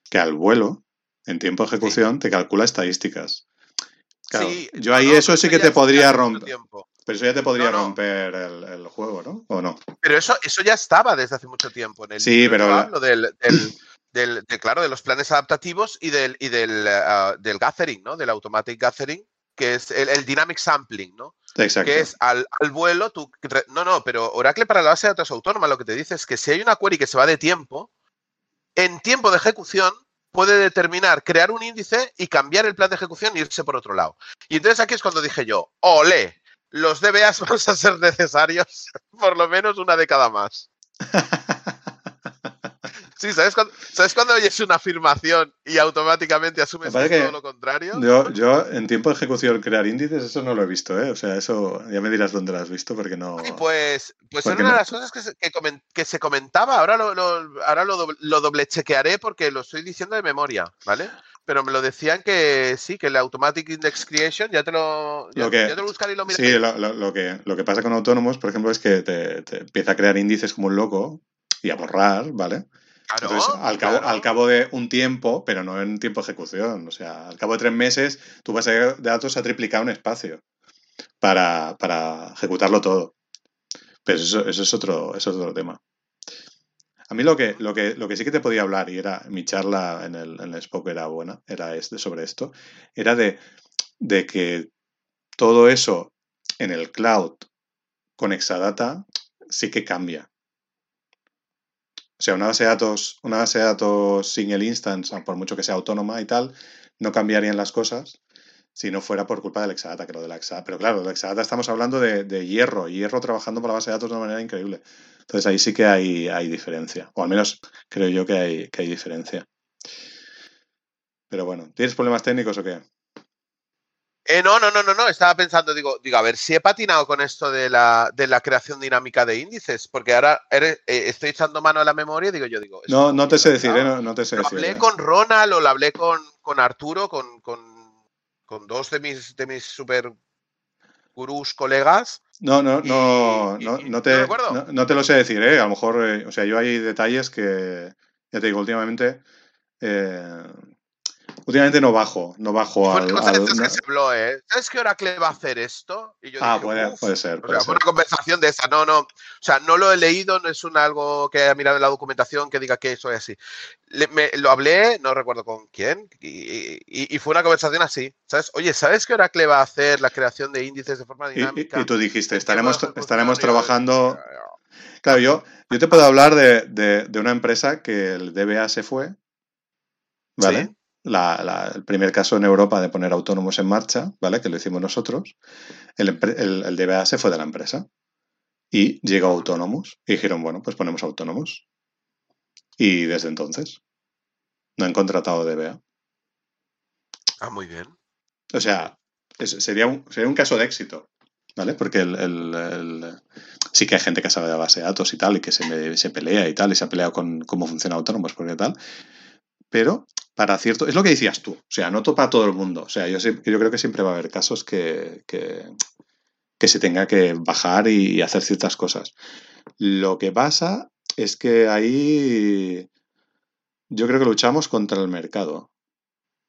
que al vuelo, en tiempo de ejecución, te calcula estadísticas. Claro, sí, yo ahí no, eso sí que te podría romper. tiempo. Pero eso ya te podría No, no. romper el, el juego, ¿no? ¿O no? Pero eso, eso ya estaba desde hace mucho tiempo. En el Sí, pero yo hablo del, del, del- de, claro, de los planes adaptativos y del, y del, ah, del gathering, ¿no? Del automatic gathering, que es el, el dynamic sampling, ¿no? Exacto. Que es al, al vuelo, tú... No, no, pero Oracle para la base de datos autónoma lo que te dice es que si hay una query que se va de tiempo, en tiempo de ejecución puede determinar, crear un índice y cambiar el plan de ejecución e irse por otro lado. Y entonces aquí es cuando dije yo, ole, los DBAs van a ser necesarios por lo menos una década más. Sí, ¿sabes cuando, ¿sabes cuando oyes una afirmación y automáticamente asumes que todo lo contrario? Yo, yo en tiempo de ejecución crear índices, eso no lo he visto, ¿eh? O sea, eso ya me dirás dónde lo has visto porque no. Ay, pues, pues ¿Por era una de las cosas que se, que que se comentaba. Ahora lo, lo- ahora lo, doble, lo doble chequearé porque lo estoy diciendo de memoria, ¿vale? Pero me lo decían que sí, que el Automatic Index Creation, ya te lo, ya, Lo que- ya te lo buscaré y lo miraré. Sí, lo, lo- lo que, lo que pasa con autónomos, por ejemplo, es que te, te empieza a crear índices como un loco y a borrar, ¿vale? Claro, Entonces, al cabo, claro. al cabo de un tiempo, pero no en tiempo de ejecución, o sea, al cabo de tres meses, tu base de datos ha triplicado un espacio para, para ejecutarlo todo. Pero eso, eso es otro, eso es otro tema. A mí lo que, lo, que, lo que sí que te podía hablar, y era mi charla en el, en el Spoke era buena, era este, sobre esto, era de, de que todo eso en el cloud con Exadata sí que cambia. O sea, una base de datos, una base de datos single instance, por mucho que sea autónoma y tal, no cambiarían las cosas si no fuera por culpa del Exadata, que lo del Exadata. Pero claro, del Exadata estamos hablando de, de hierro, hierro trabajando por la base de datos de una manera increíble. Entonces ahí sí que hay, hay diferencia. O al menos creo yo que hay, que hay diferencia. Pero bueno, ¿tienes problemas técnicos o qué? Eh, no, no, no, no, no. Estaba pensando, digo, digo, a ver si he patinado con esto de la, de la creación dinámica de índices, porque ahora eres- eh, estoy echando mano a la memoria y digo, yo digo. No, no te sé decir, ¿eh? No, no te sé Lo decir. hablé ¿eh? con Ronald o lo hablé con, con Arturo, con, con, con dos de mis, de mis super gurús colegas. No, no, no, y- no, y- no te, no te lo sé decir, ¿eh? A lo mejor, eh, o sea, yo hay detalles que, ya te digo, últimamente, eh, últimamente no bajo, no bajo al... cosa de al- no- que se habló, ¿eh? ¿Sabes que Oracle va a hacer esto? Y yo Ah, dije, puede, ser, O puede fue una conversación de esa. No, no. O sea, no lo he leído, no es un algo que haya mirado en la documentación que diga que eso es así. Le- me- lo hablé, no recuerdo con quién, y, y- y fue una conversación así. ¿Sabes? Oye, ¿sabes que Oracle va a hacer la creación de índices de forma y- dinámica? y tú dijiste, estaremos, estaremos trabajando... "Ya, Claro, yo, yo te puedo hablar de, de- de una empresa que el DBA se fue, ¿vale? Sí. La- la- el primer caso en Europa de poner autónomos en marcha, ¿vale? Que lo hicimos nosotros. El, el- el DBA se fue de la empresa y llegó autónomos y dijeron, bueno, pues ponemos autónomos. Y desde entonces no han contratado DBA. Ah, muy bien. O sea, es- sería, un, sería un caso de éxito, ¿vale? Porque el, el- el- sí que hay gente que sabe de base de datos y tal, y que se, se pelea y tal, y se ha peleado con cómo funciona autónomos, porque tal. Pero para cierto, es lo que decías tú, o sea, no topa a todo el mundo. O sea, yo, yo creo que siempre va a haber casos que, que, que se tenga que bajar y hacer ciertas cosas. Lo que pasa es que ahí yo creo que luchamos contra el mercado.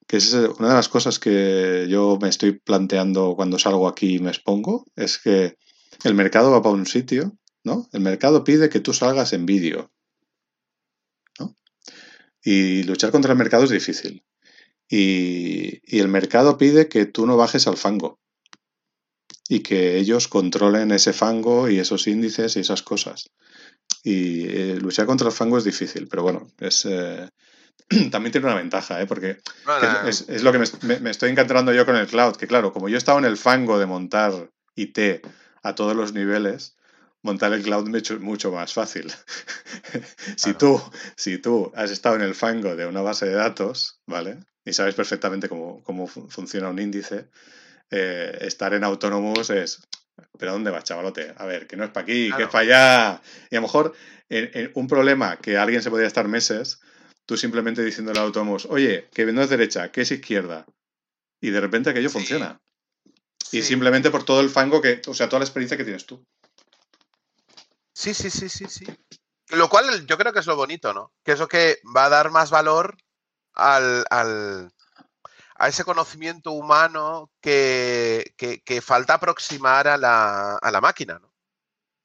Que es una de las cosas que yo me estoy planteando cuando salgo aquí y me expongo, es que el mercado va para un sitio, ¿no? El mercado pide que tú salgas en vídeo. Y luchar contra el mercado es difícil. Y, y el mercado pide que tú no bajes al fango y que ellos controlen ese fango y esos índices y esas cosas. Y eh, luchar contra el fango es difícil, pero bueno, es, eh, también tiene una ventaja, ¿eh? porque es, es- es lo que me, me- me estoy encontrando yo con el cloud, que claro, como yo he estado en el fango de montar IT a todos los niveles, montar el cloud es mucho más fácil. si, tú, si tú has estado en el fango de una base de datos, ¿vale? Y sabes perfectamente cómo, cómo fu- funciona un índice, eh, estar en autónomos es... ¿Pero dónde vas, chavalote? A ver, que no es para aquí, que es para allá. Y a lo mejor en- en un problema que alguien se podría estar meses, tú simplemente diciéndole a autónomos, oye, que no es derecha, que es izquierda. Y de repente aquello Sí. funciona. Y simplemente por todo el fango que, o sea, toda la experiencia que tienes tú. Sí, sí, sí, sí, sí. Lo cual yo creo que es lo bonito, ¿no? Que es lo que va a dar más valor al, al- a ese conocimiento humano que, que- que falta aproximar a la, a la máquina, ¿no?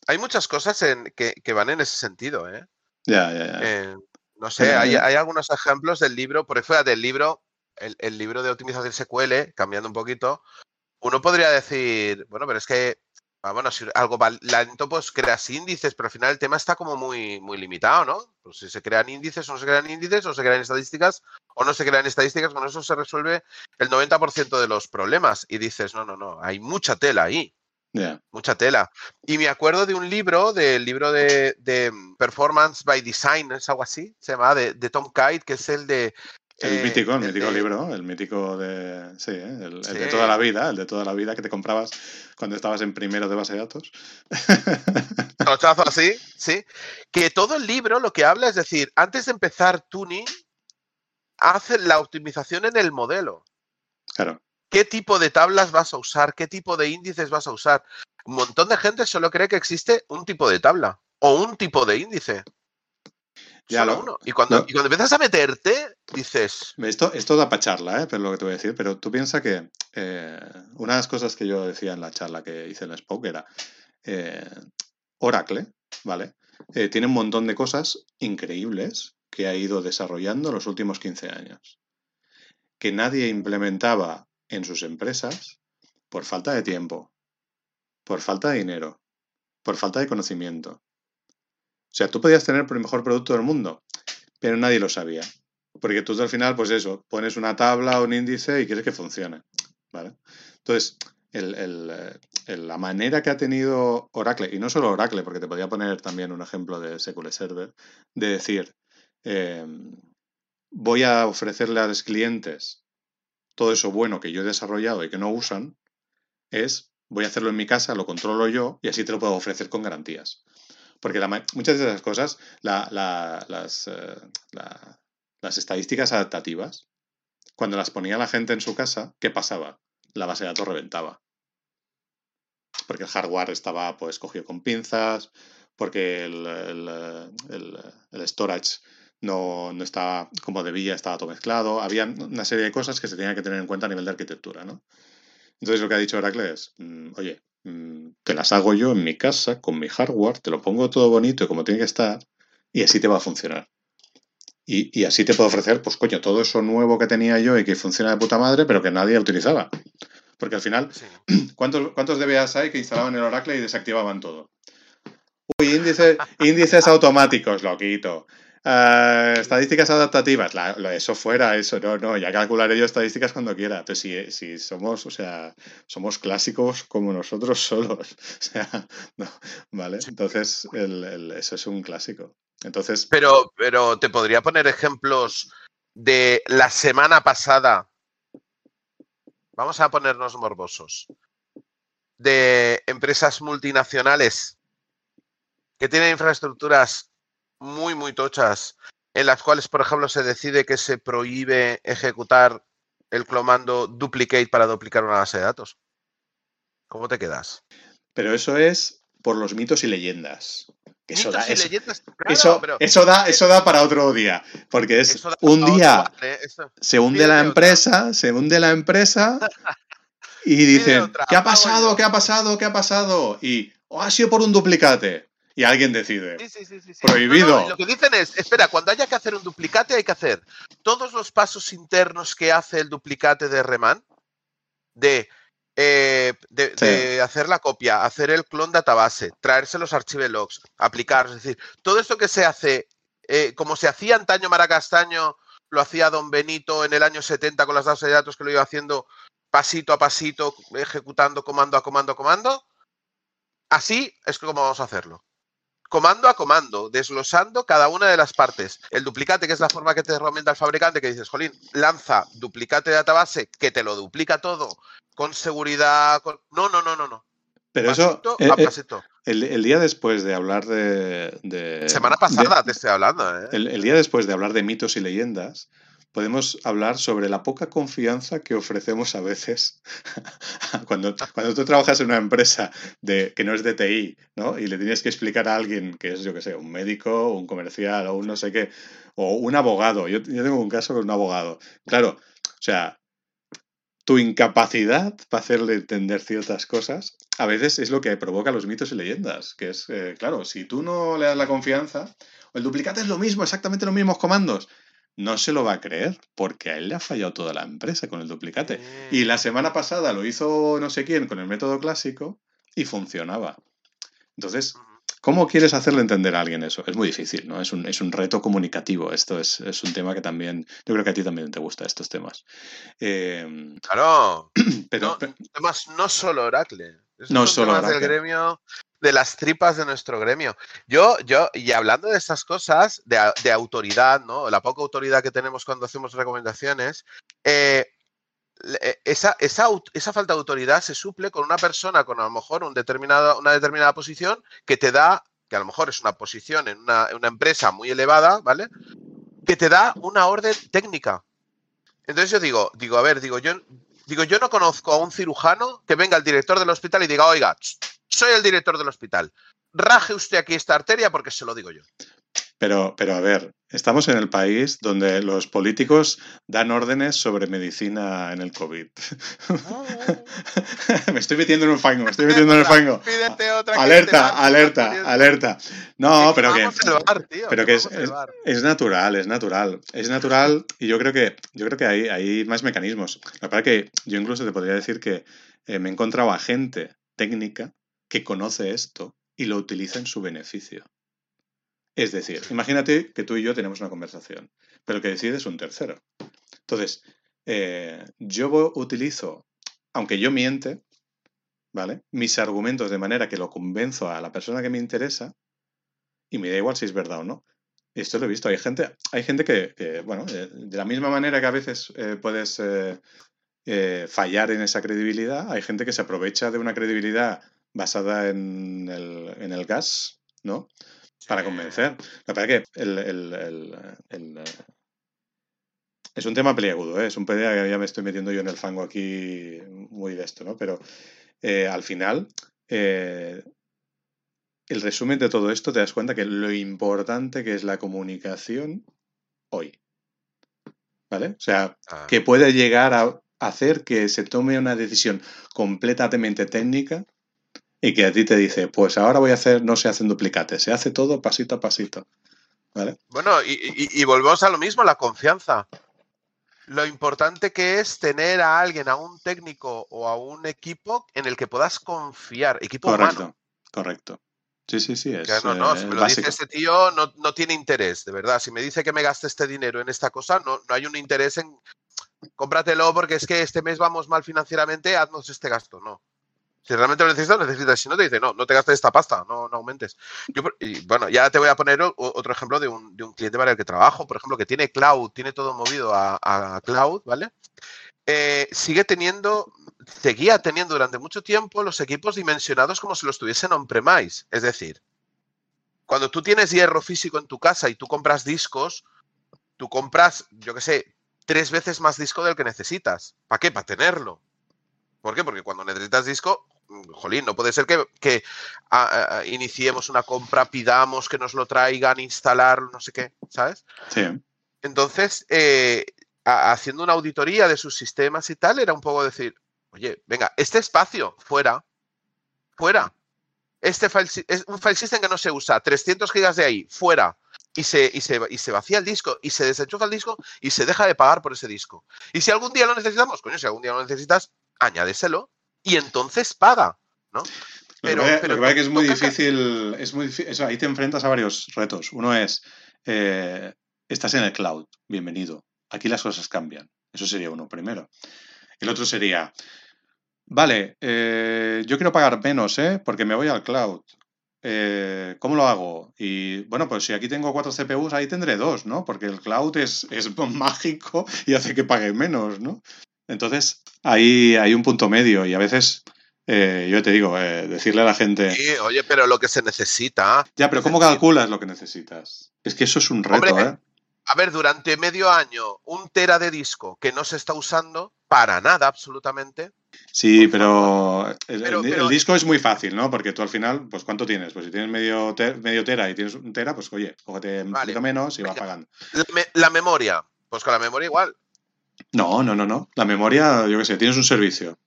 Hay muchas cosas en, que, que van en ese sentido, ¿eh? Ya, ya, ya. Eh, no sé, hay, hay algunos ejemplos del libro, por fuera del libro, el, el libro de optimización SQL, cambiando un poquito, uno podría decir, bueno, pero es que, ah, bueno, si algo va lento, pues creas índices, pero al final el tema está como muy, muy limitado, ¿no? Pues si se crean índices o no se crean índices, o se crean estadísticas o no se crean estadísticas, con eso se resuelve el 90% de los problemas. Y dices, no, no, no, hay mucha tela ahí mucha tela. Y me acuerdo de un libro, del libro de, de Performance by Design, es algo así, se llama, de, de Tom Kite, que es el de... El eh, mítico, el el mítico de- libro, el mítico de. Sí, ¿eh? el, el de toda la vida, el de toda la vida que te comprabas cuando estabas en primero de base de datos. Tochazo así, sí. Que todo el libro lo que habla es decir, antes de empezar tuning, hace la optimización en el modelo. claro. ¿Qué tipo de tablas vas a usar? ¿Qué tipo de índices vas a usar? Un montón de gente solo cree que existe un tipo de tabla o un tipo de índice. Ya Solo lo- uno. Y cuando, lo- y cuando empiezas a meterte, dices, Esto, esto da para charla, ¿eh? pero lo que te voy a decir. Pero tú piensas que eh, una de las cosas que yo decía en la charla que hice en la Spoke era eh, Oracle, ¿vale? Eh, tiene un montón de cosas increíbles que ha ido desarrollando en los últimos 15 años. Que nadie implementaba en sus empresas por falta de tiempo, por falta de dinero, por falta de conocimiento. O sea, tú podías tener el mejor producto del mundo, pero nadie lo sabía. Porque tú al final, pues eso, pones una tabla un índice y quieres que funcione. ¿vale? Entonces, eh, la manera que ha tenido Oracle, y no solo Oracle, porque te podía poner también un ejemplo de SQL Server, de decir, eh, voy a ofrecerle a los clientes todo eso bueno que yo he desarrollado y que no usan, es voy a hacerlo en mi casa, lo controlo yo y así te lo puedo ofrecer con garantías. Porque muchas de esas cosas, la- la- las, eh, la- las estadísticas adaptativas, cuando las ponía la gente en su casa, ¿qué pasaba? La base de datos reventaba. Porque el hardware estaba pues cogido con pinzas, porque el, el, el- storage no, no estaba como debía, estaba todo mezclado. Había una serie de cosas que se tenían que tener en cuenta a nivel de arquitectura, ¿no? Entonces lo que ha dicho Oracle es, mm, oye, te las hago yo en mi casa, con mi hardware, te lo pongo todo bonito y como tiene que estar, y así te va a funcionar. Y, y así te puedo ofrecer, pues coño, todo eso nuevo que tenía yo y que funciona de puta madre, pero que nadie utilizaba. Porque al final, sí. ¿cuántos, cuántos DBAs hay que instalaban el Oracle y desactivaban todo? Uy, índices, índices automáticos, lo Eh, estadísticas adaptativas, la- lo- eso fuera, eso no, no, ya calcularé yo estadísticas cuando quiera. Entonces, si, si somos, o sea, somos clásicos como nosotros solos. O sea, no, ¿vale? Entonces, el- el- eso es un clásico. Entonces, Pero, pero te podría poner ejemplos de la semana pasada. Vamos a ponernos morbosos. De empresas multinacionales que tienen infraestructuras muy, muy tochas, en las cuales, por ejemplo, se decide que se prohíbe ejecutar el comando duplicate para duplicar una base de datos. ¿Cómo te quedas? pero eso es por los mitos y leyendas. Eso da, eso, leyendas, claro, eso, pero eso da, eso da para otro día. Porque es un otro día eso- se hunde la otra. empresa, se hunde la empresa y dicen, ¿qué ha pasado? yo". ¿Qué ha pasado? ¿Qué ha pasado? Y "Oh, ha sido por un duplicate. Y alguien decide. Sí, sí, sí, sí, sí. Prohibido. No, no, y lo que dicen es, espera, cuando haya que hacer un duplicate hay que hacer todos los pasos internos que hace el duplicate de Reman, de, eh, de, Sí. de hacer la copia, hacer el clon database, traerse los archivelogs, aplicar, es decir, todo esto que se hace, eh, como se hacía antaño Maracastaño, lo hacía Don Benito en el año 70 con las bases de datos que lo iba haciendo pasito a pasito, ejecutando comando a comando a comando, así es como vamos a hacerlo comando a comando, desglosando cada una de las partes. El duplicate, que es la forma que te recomienda el fabricante, que dices, Jolín, lanza duplicate de database, que te lo duplica todo, con seguridad. con- No, no, no, no, no. Pero eso, Pasito eh, a eh, pasito. el, el día después de hablar de... de- Semana de- pasada te estoy hablando, ¿eh? el, el día después de hablar de mitos y leyendas, podemos hablar sobre la poca confianza que ofrecemos a veces cuando, cuando tú trabajas en una empresa de, que no es de TI, ¿no? Y le tienes que explicar a alguien que es, yo qué sé, un médico, un comercial o un no sé qué, o un abogado. Yo, yo tengo un caso con un abogado. Claro, o sea, tu incapacidad para hacerle entender ciertas cosas a veces es lo que provoca los mitos y leyendas, que es, eh, claro, si tú no le das la confianza, el duplicate es lo mismo, exactamente los mismos comandos. No se lo va a creer porque a él le ha fallado toda la empresa con el duplicate. Y la semana pasada lo hizo no sé quién con el método clásico y funcionaba. Entonces, ¿cómo quieres hacerle entender a alguien eso? Es muy difícil, ¿no? Es un, es un reto comunicativo. Esto es, es, un tema que también, yo creo que a ti también te gusta estos temas. Eh, claro. Pero, no, además, no solo Oracle. no solo Oracle. del gremio de las tripas de nuestro gremio. Yo, yo, y hablando de estas cosas, de, de autoridad, ¿no? La poca autoridad que tenemos cuando hacemos recomendaciones, eh, eh, esa, esa, esa, falta de autoridad se suple con una persona con a lo mejor un determinado, una determinada posición que te da, que a lo mejor es una posición en una, empresa muy elevada, ¿vale? Que te da una orden técnica. Entonces yo digo, digo, a ver, digo, yo, digo, yo no conozco a un cirujano que venga al director del hospital y diga, oiga, soy el director del hospital. Raje usted aquí esta arteria porque se lo digo yo. Pero, pero a ver, estamos en el país donde los políticos dan órdenes sobre medicina en el COVID. me estoy metiendo en un fango, me estoy metiendo en el fango. alerta, alerta, alerta. No, pero que, pero que es, es, natural, es natural. Es natural y yo creo que, yo creo que hay, hay más mecanismos. La verdad que yo incluso te podría decir que eh, me he encontrado a gente técnica que conoce esto y lo utiliza en su beneficio. Es decir, imagínate que tú y yo tenemos una conversación, pero el que decide es un tercero. Entonces, eh, yo utilizo, aunque yo miente, ¿vale? Mis argumentos de manera que lo convenzo a la persona que me interesa y me da igual si es verdad o no. Esto lo he visto. Hay gente, hay gente que, bueno, de, la misma manera que a veces eh, puedes eh, fallar en esa credibilidad, hay gente que se aprovecha de una credibilidad basada en el, en el gas, ¿no? Para convencer. La verdad que el, el, el, es un tema peliagudo, ¿eh? es un pelea que ya me estoy metiendo yo en el fango aquí muy de esto, ¿no? Pero eh, al final, eh, el resumen de todo esto te das cuenta que lo importante que es la comunicación hoy. ¿Vale? O sea, ah. que puede llegar a hacer que se tome una decisión completamente técnica y que a ti te dice, pues ahora voy a hacer, no se hacen duplicates, se hace todo pasito a pasito. ¿Vale? Bueno, y, volvemos a lo mismo, la confianza. Lo importante que es tener a alguien, a un técnico o a un equipo en el que puedas confiar, equipo correcto, Correcto. Sí, sí, sí. Es, no, no, si me lo dice este tío, no, no, tiene interés, de verdad. Si me dice que me gaste este dinero en esta cosa, no, no hay un interés en cómpratelo porque es que este mes vamos mal financieramente, haznos este gasto. No. Si realmente lo necesitas, necesitas. Si no, te dice, no, no te gastes esta pasta, no, aumentes. Yo, y bueno, ya te voy a poner otro ejemplo de un, de un, cliente para el que trabajo, por ejemplo, que tiene cloud, tiene todo movido a, cloud, ¿vale? Eh, sigue teniendo, seguía teniendo durante mucho tiempo los equipos dimensionados como si los tuviesen on-premise. Es decir, cuando tú tienes hierro físico en tu casa y tú compras discos, tú compras, yo qué sé, tres veces más disco del que necesitas. ¿Para qué? Para tenerlo. ¿Por qué? Porque cuando necesitas disco, mm, jolín, no puede ser que, iniciemos una compra, pidamos que nos lo traigan, instalar, no sé qué, ¿sabes? Sí. Entonces, eh, haciendo una auditoría de sus sistemas y tal, era un poco decir, oye, venga, este espacio, fuera, fuera. Este file, es un file system que no se usa, 300 gigas de ahí, fuera. Y se, y, se, y se vacía el disco, y se desenchufa el disco, y se deja de pagar por ese disco. Y si algún día lo necesitamos, coño, si algún día lo necesitas, añádeselo y entonces paga, ¿no? Pero, lo que, pasa es que es muy difícil, es muy difícil, ahí te enfrentas a varios retos. Uno es, eh, estás en el cloud, bienvenido. Aquí las cosas cambian. Eso sería uno primero. El otro sería, vale, eh, yo quiero pagar menos, ¿eh? Porque me voy al cloud. Eh, ¿Cómo lo hago? Y bueno, pues si aquí tengo cuatro CPUs, ahí tendré dos, ¿no? Porque el cloud es, es mágico y hace que pague menos, ¿no? Entonces, ahí hay un punto medio y a veces, eh, yo te digo, eh, decirle a la gente... Sí, oye, pero lo que se necesita... Ya, pero ¿cómo calculas lo que necesitas? Es que eso es un reto, ¿eh? a ver, durante medio año, un tera de disco que no se está usando para nada absolutamente. Sí, pero el, disco es muy fácil, ¿no? Porque tú al final, pues ¿cuánto tienes? Pues si tienes medio, medio tera y tienes un tera, pues oye, cógete un poquito menos y vas pagando. La, memoria, pues con la memoria igual. No, no, no, no. La memoria, yo qué sé, tienes un servicio.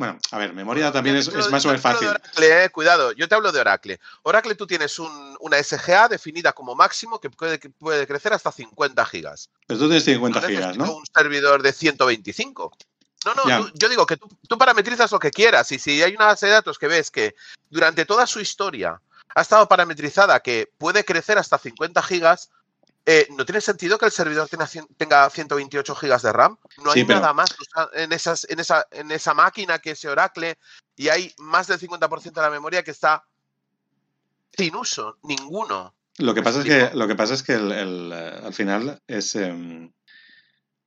Bueno, a ver, memoria también es, más o menos fácil. Eh, cuidado, yo te hablo de Oracle. Oracle tú tienes una SGA definida como máximo que puede, puede crecer hasta 50 gigas. Pero tú tienes 50 gigas, ¿no? Un servidor de 125. No, no, yo digo que tú, parametrizas lo que quieras y si hay una base de datos que ves que durante toda su historia ha estado parametrizada que puede crecer hasta 50 gigas, eh, ¿no tiene sentido que el servidor tenga, 128 gigas de RAM? No hay nada más en, esas, en, esa, en esa máquina que es Oracle y hay más del 50% de la memoria que está sin uso, ninguno. Lo que pasa es que, lo que, pasa es que el, al final es... Em,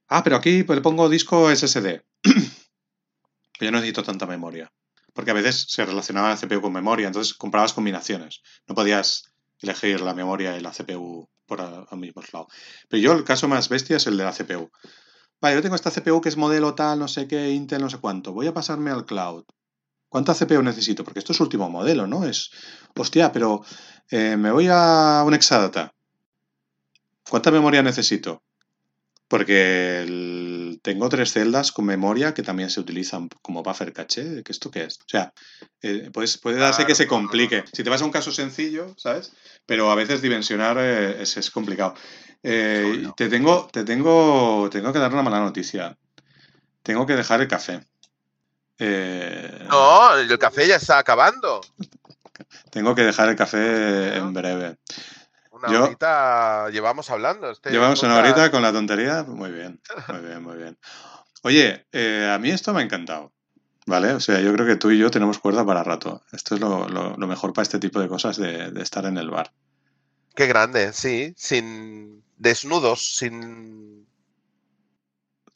ah, pero aquí le pongo disco SSD. Yo no necesito tanta memoria. Porque a veces se relacionaba la CPU con memoria, entonces comprabas combinaciones. No podías elegir la memoria y la CPU por al mismo lado. Pero yo el caso más bestia es el de la CPU. Vale, yo tengo esta CPU que es modelo tal, no sé qué, Intel, no sé cuánto. Voy a pasarme al cloud. ¿Cuánta CPU necesito? Porque esto es último modelo, ¿no? Es, hostia, pero eh, me voy a un Exadata. ¿Cuánta memoria necesito? Porque tengo tres celdas con memoria que también se utilizan como buffer caché. ¿Qué esto qué es? O sea, eh, pues, puede darse que se complique. Si te vas a un caso sencillo, ¿sabes? Pero a veces dimensionar eh, es, complicado. Eh, te tengo, te tengo, tengo que dar una mala noticia. Tengo que dejar el café. no, el café ya está acabando. Tengo que dejar el café en breve. Una horita llevamos hablando. Este llevamos una horita con la tontería. Muy bien, muy bien, muy bien. Oye, eh, a mí esto me ha encantado. ¿Vale? O sea, yo creo que tú y yo tenemos cuerda para rato. Esto es lo, mejor para este tipo de cosas de, estar en el bar. Qué grande, sí. Sin desnudos, sin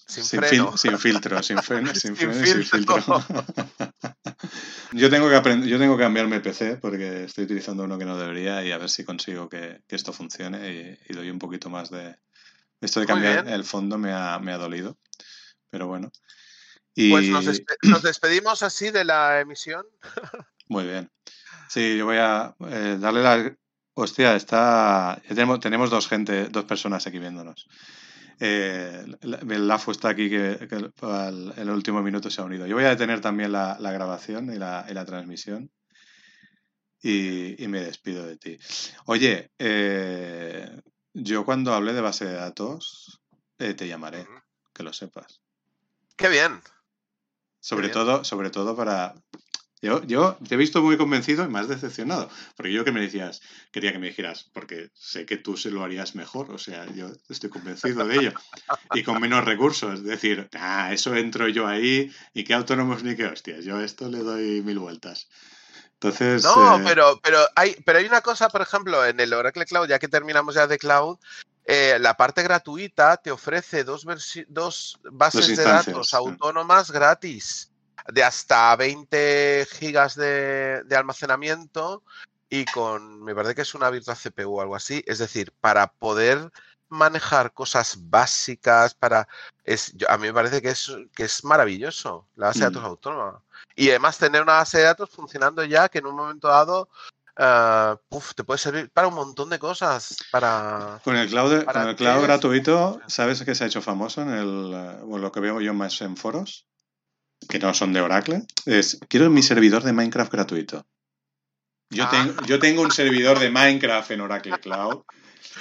sin, sin, filtro, sin freno, sin, freno, sin filtro. yo tengo que aprender, yo tengo que cambiarme el PC porque estoy utilizando uno que no debería y a ver si consigo que, esto funcione y, doy un poquito más de. Esto de cambiar el fondo me ha, me ha dolido. Pero bueno. Pues nos, despedimos así de la emisión. Muy bien. Sí, yo voy a eh, darle la. Hostia, está. Tenemos, tenemos dos gente, dos personas aquí viéndonos. Eh, el LAFO está aquí que, el último minuto se ha unido. Yo voy a detener también la, grabación y la, transmisión y, me despido de ti. Oye, eh, yo cuando hable de base de datos eh, te llamaré, que lo sepas. Qué bien. Sobre todo, sobre todo para, yo, yo te he visto muy convencido y más decepcionado, porque yo que me decías, quería que me dijeras, porque sé que tú se lo harías mejor, o sea, yo estoy convencido de ello, y con menos recursos, es decir, ah, eso entro yo ahí y qué autónomos ni qué hostias, yo esto le doy mil vueltas. Entonces, no, eh, pero, pero, hay, pero hay una cosa, por ejemplo, en el Oracle Cloud, ya que terminamos ya de Cloud, eh, la parte gratuita te ofrece dos, dos bases de datos autónomas gratis de hasta 20 gigas de, almacenamiento y con, me parece que es una virtual CPU o algo así. Es decir, para poder manejar cosas básicas, para es, a mí me parece que es, que es maravilloso la base de datos mm. autónoma. Y además tener una base de datos funcionando ya que en un momento dado ah, te puede servir para un montón de cosas. Para, con el cloud, con el cloud gratuito, ¿sabes que se ha hecho famoso en el, lo que veo yo más en foros? Que no son de Oracle, es, quiero mi servidor de Minecraft gratuito. Yo, ah. tengo, yo tengo un servidor de Minecraft en Oracle Cloud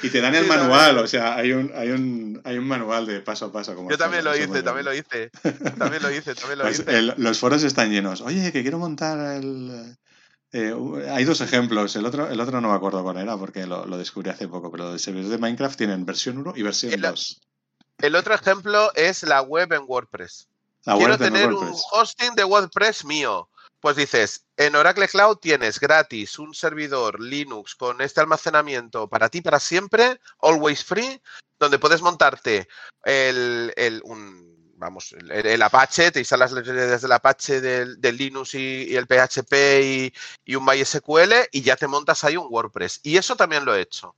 y te dan el manual, o sea, hay un, hay un, hay un manual de paso a paso. Como yo también lo hice, también lo hice, también lo hice, también lo pues hice. los foros están llenos. Oye, que quiero montar el... Eh, hay dos ejemplos, el otro, el otro no me acuerdo cuál era porque lo, lo descubrí hace poco, pero los servidores de Minecraft tienen versión 1 y versión 2. El otro ejemplo es la web en WordPress. Quiero tener un hosting de WordPress mío. Pues dices, en Oracle Cloud tienes gratis un servidor Linux con este almacenamiento para ti para siempre, always free, donde puedes montarte el, vamos, el, Apache, te instalas desde el Apache del, Linux y, el PHP y, y, un MySQL y ya te montas ahí un WordPress. Y eso también lo he hecho.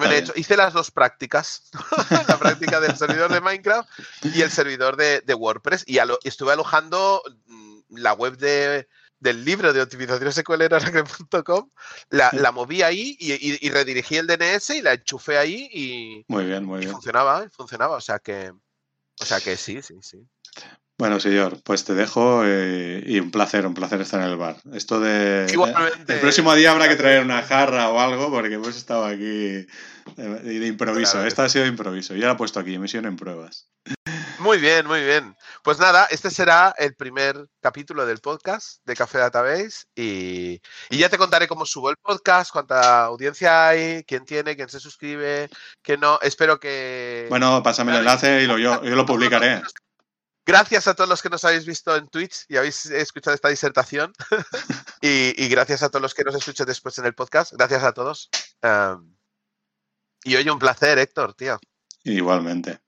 También he hecho, hice las dos prácticas, la práctica del servidor de Minecraft y el servidor de, de WordPress. Y alo- estuve alojando mm, la web de, del libro de optimización SQL en la, la moví ahí y, y- y redirigí el DNS y la enchufé ahí y, Muy bien, muy y bien. funcionaba, y funcionaba. O sea que, o sea que sí, sí, sí. Bueno, señor, pues te dejo eh, y un placer, un placer estar en el bar. Esto de... Igualmente. El próximo día habrá que traer una jarra o algo porque hemos estado aquí de, de improviso. Claro. Esta ha sido de improviso. Ya la he puesto aquí, emisión en pruebas. Muy bien, muy bien. Pues nada, este será el primer capítulo del podcast de Café Database y, y ya te contaré cómo subo el podcast, cuánta audiencia hay, quién tiene, quién se suscribe, quién no. Espero que... Bueno, pásame el enlace y lo, yo, yo lo publicaré. Gracias a todos los que nos habéis visto en Twitch y habéis escuchado esta disertación. y, y gracias a todos los que nos escuchan después en el podcast. Gracias a todos. Um, y hoy un placer, Héctor, tío. Igualmente.